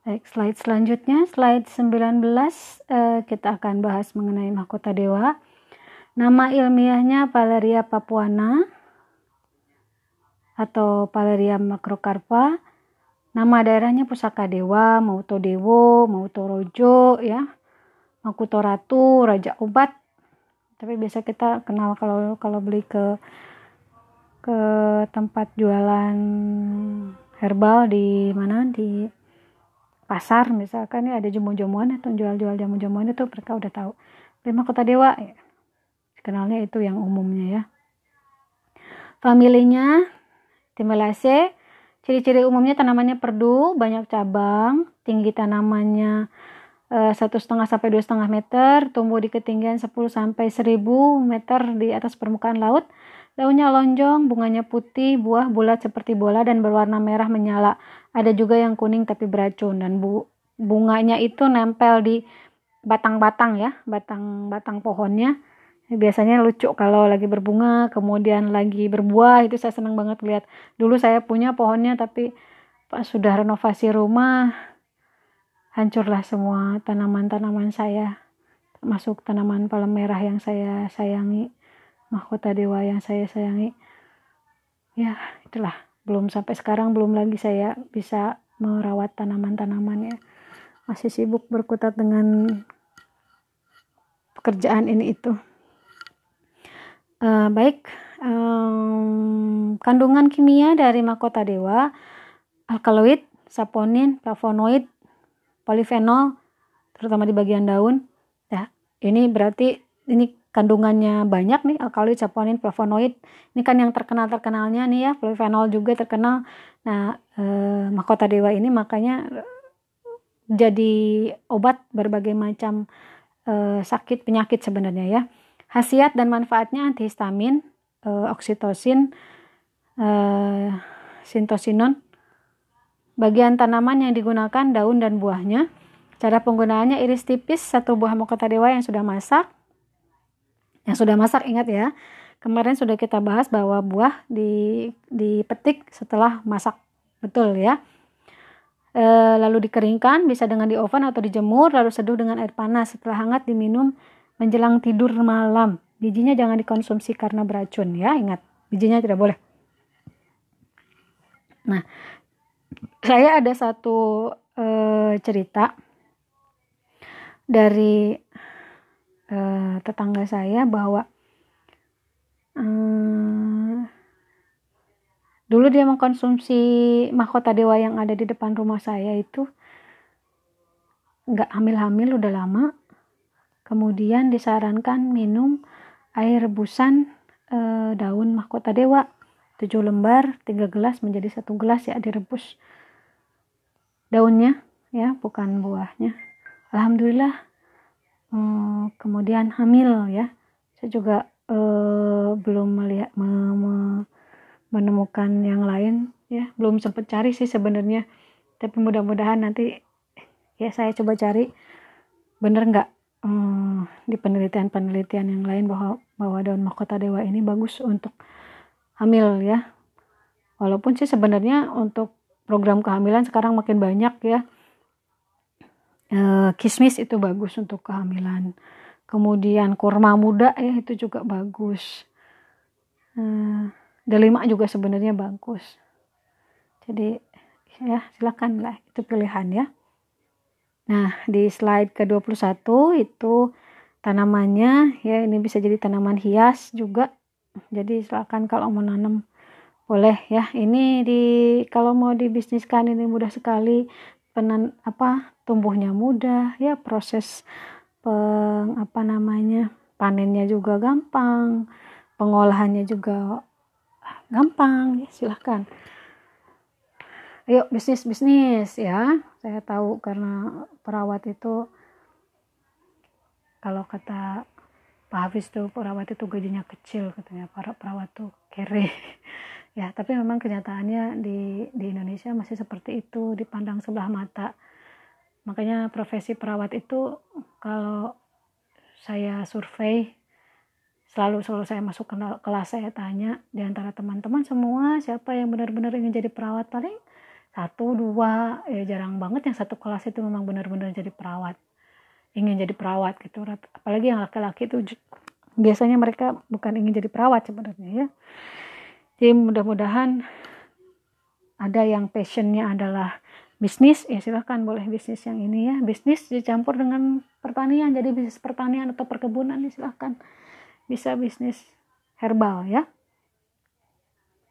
Baik, slide selanjutnya, slide 19, eh, kita akan bahas mengenai mahkota dewa. Nama ilmiahnya Paleria papuana atau Paleria macrocarpa. Nama daerahnya Pusaka Dewa, Mauto Dewo, Mauto Rojo, ya, Makuto Ratu, Raja Obat. Tapi biasa kita kenal kalau kalau beli ke ke tempat jualan herbal di mana di pasar misalkan ya ada jamu-jamuan atau jual-jual jamu-jamuan itu mereka udah tahu. Lima kota dewa ya. kenalnya itu yang umumnya ya. Familinya Timelaceae ciri-ciri umumnya tanamannya perdu banyak cabang tinggi tanamannya eh, satu setengah sampai dua setengah meter tumbuh di ketinggian 10 sampai 1000 meter di atas permukaan laut Daunnya lonjong, bunganya putih, buah bulat seperti bola dan berwarna merah menyala. Ada juga yang kuning tapi beracun dan bu bunganya itu nempel di batang-batang ya, batang-batang pohonnya. Biasanya lucu kalau lagi berbunga, kemudian lagi berbuah itu saya senang banget lihat. Dulu saya punya pohonnya tapi pas sudah renovasi rumah hancurlah semua tanaman-tanaman saya, masuk tanaman palem merah yang saya sayangi mahkota dewa yang saya sayangi. Ya itulah. Belum sampai sekarang belum lagi saya bisa merawat tanaman-tanaman ya. Masih sibuk berkutat dengan pekerjaan ini itu. Uh, baik. Um, kandungan kimia dari mahkota dewa alkaloid saponin flavonoid polifenol terutama di bagian daun. Ya ini berarti ini kandungannya banyak nih alkaloid, saponin, flavonoid. Ini kan yang terkenal-terkenalnya nih ya, polifenol juga terkenal. Nah, eh, mahkota dewa ini makanya jadi obat berbagai macam eh, sakit penyakit sebenarnya ya. Khasiat dan manfaatnya antihistamin, eh, oksitosin, eh, sintosinon. Bagian tanaman yang digunakan daun dan buahnya. Cara penggunaannya iris tipis satu buah mahkota dewa yang sudah masak yang sudah masak ingat ya. Kemarin sudah kita bahas bahwa buah di dipetik setelah masak. Betul ya. E, lalu dikeringkan bisa dengan di oven atau dijemur lalu seduh dengan air panas. Setelah hangat diminum menjelang tidur malam. Bijinya jangan dikonsumsi karena beracun ya. Ingat, bijinya tidak boleh. Nah, saya ada satu e, cerita dari uh, tetangga saya bahwa um, dulu dia mengkonsumsi mahkota dewa yang ada di depan rumah saya itu nggak hamil-hamil udah lama. Kemudian disarankan minum air rebusan uh, daun mahkota dewa. 7 lembar 3 gelas menjadi satu gelas ya direbus daunnya ya bukan buahnya. Alhamdulillah hmm, kemudian hamil ya. Saya juga uh, belum melihat me, me, menemukan yang lain ya. Belum sempat cari sih sebenarnya. Tapi mudah-mudahan nanti ya saya coba cari. Bener nggak? Um, di penelitian-penelitian yang lain bahwa bahwa daun mahkota dewa ini bagus untuk hamil ya. Walaupun sih sebenarnya untuk program kehamilan sekarang makin banyak ya Eh, kismis itu bagus untuk kehamilan. Kemudian kurma muda ya itu juga bagus. Uh, delima juga sebenarnya bagus. Jadi ya silakan lah itu pilihan ya. Nah di slide ke-21 itu tanamannya ya ini bisa jadi tanaman hias juga. Jadi silakan kalau mau nanam boleh ya. Ini di kalau mau dibisniskan ini mudah sekali penan apa tumbuhnya mudah ya proses peng apa namanya panennya juga gampang pengolahannya juga gampang ya silahkan. Ayo bisnis bisnis ya. Saya tahu karena perawat itu kalau kata Pak Hafiz tuh perawat itu gajinya kecil katanya. Para perawat tuh kere ya tapi memang kenyataannya di di Indonesia masih seperti itu dipandang sebelah mata. Makanya profesi perawat itu kalau saya survei selalu selalu saya masuk ke kelas saya tanya di antara teman-teman semua siapa yang benar-benar ingin jadi perawat paling? Satu dua ya jarang banget yang satu kelas itu memang benar-benar jadi perawat. Ingin jadi perawat gitu apalagi yang laki-laki itu biasanya mereka bukan ingin jadi perawat sebenarnya ya jadi mudah-mudahan ada yang passionnya adalah bisnis. Ya silahkan boleh bisnis yang ini ya. Bisnis dicampur dengan pertanian. Jadi bisnis pertanian atau perkebunan ya silahkan bisa bisnis herbal ya